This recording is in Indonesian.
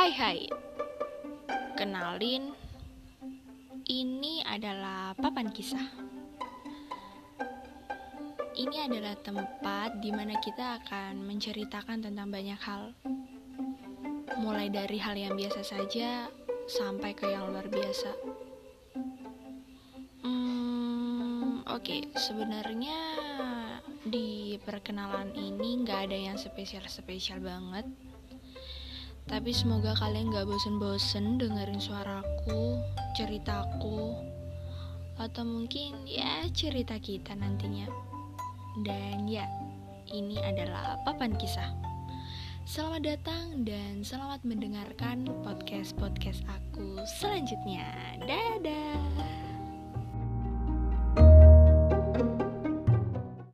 Hai hai. Kenalin Ini adalah papan kisah. Ini adalah tempat di mana kita akan menceritakan tentang banyak hal. Mulai dari hal yang biasa saja Sampai ke yang luar biasa. Hmm, oke, sebenarnya di perkenalan ini nggak ada yang spesial-spesial banget tapi semoga kalian gak bosen-bosen dengerin suaraku, ceritaku, atau mungkin ya cerita kita nantinya. Dan ya, ini adalah papan kisah. Selamat datang dan selamat mendengarkan podcast-podcast aku selanjutnya. Dadah.